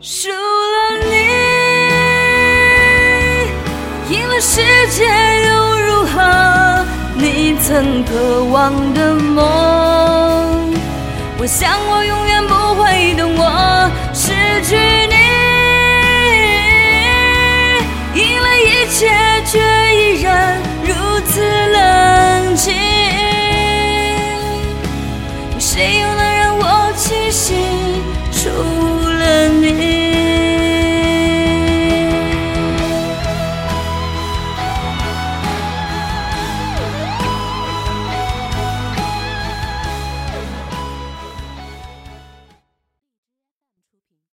输了你赢了世界又如何你曾渴望的梦我想我永远不会懂我失去你赢了一切却依然如此冷清谁又能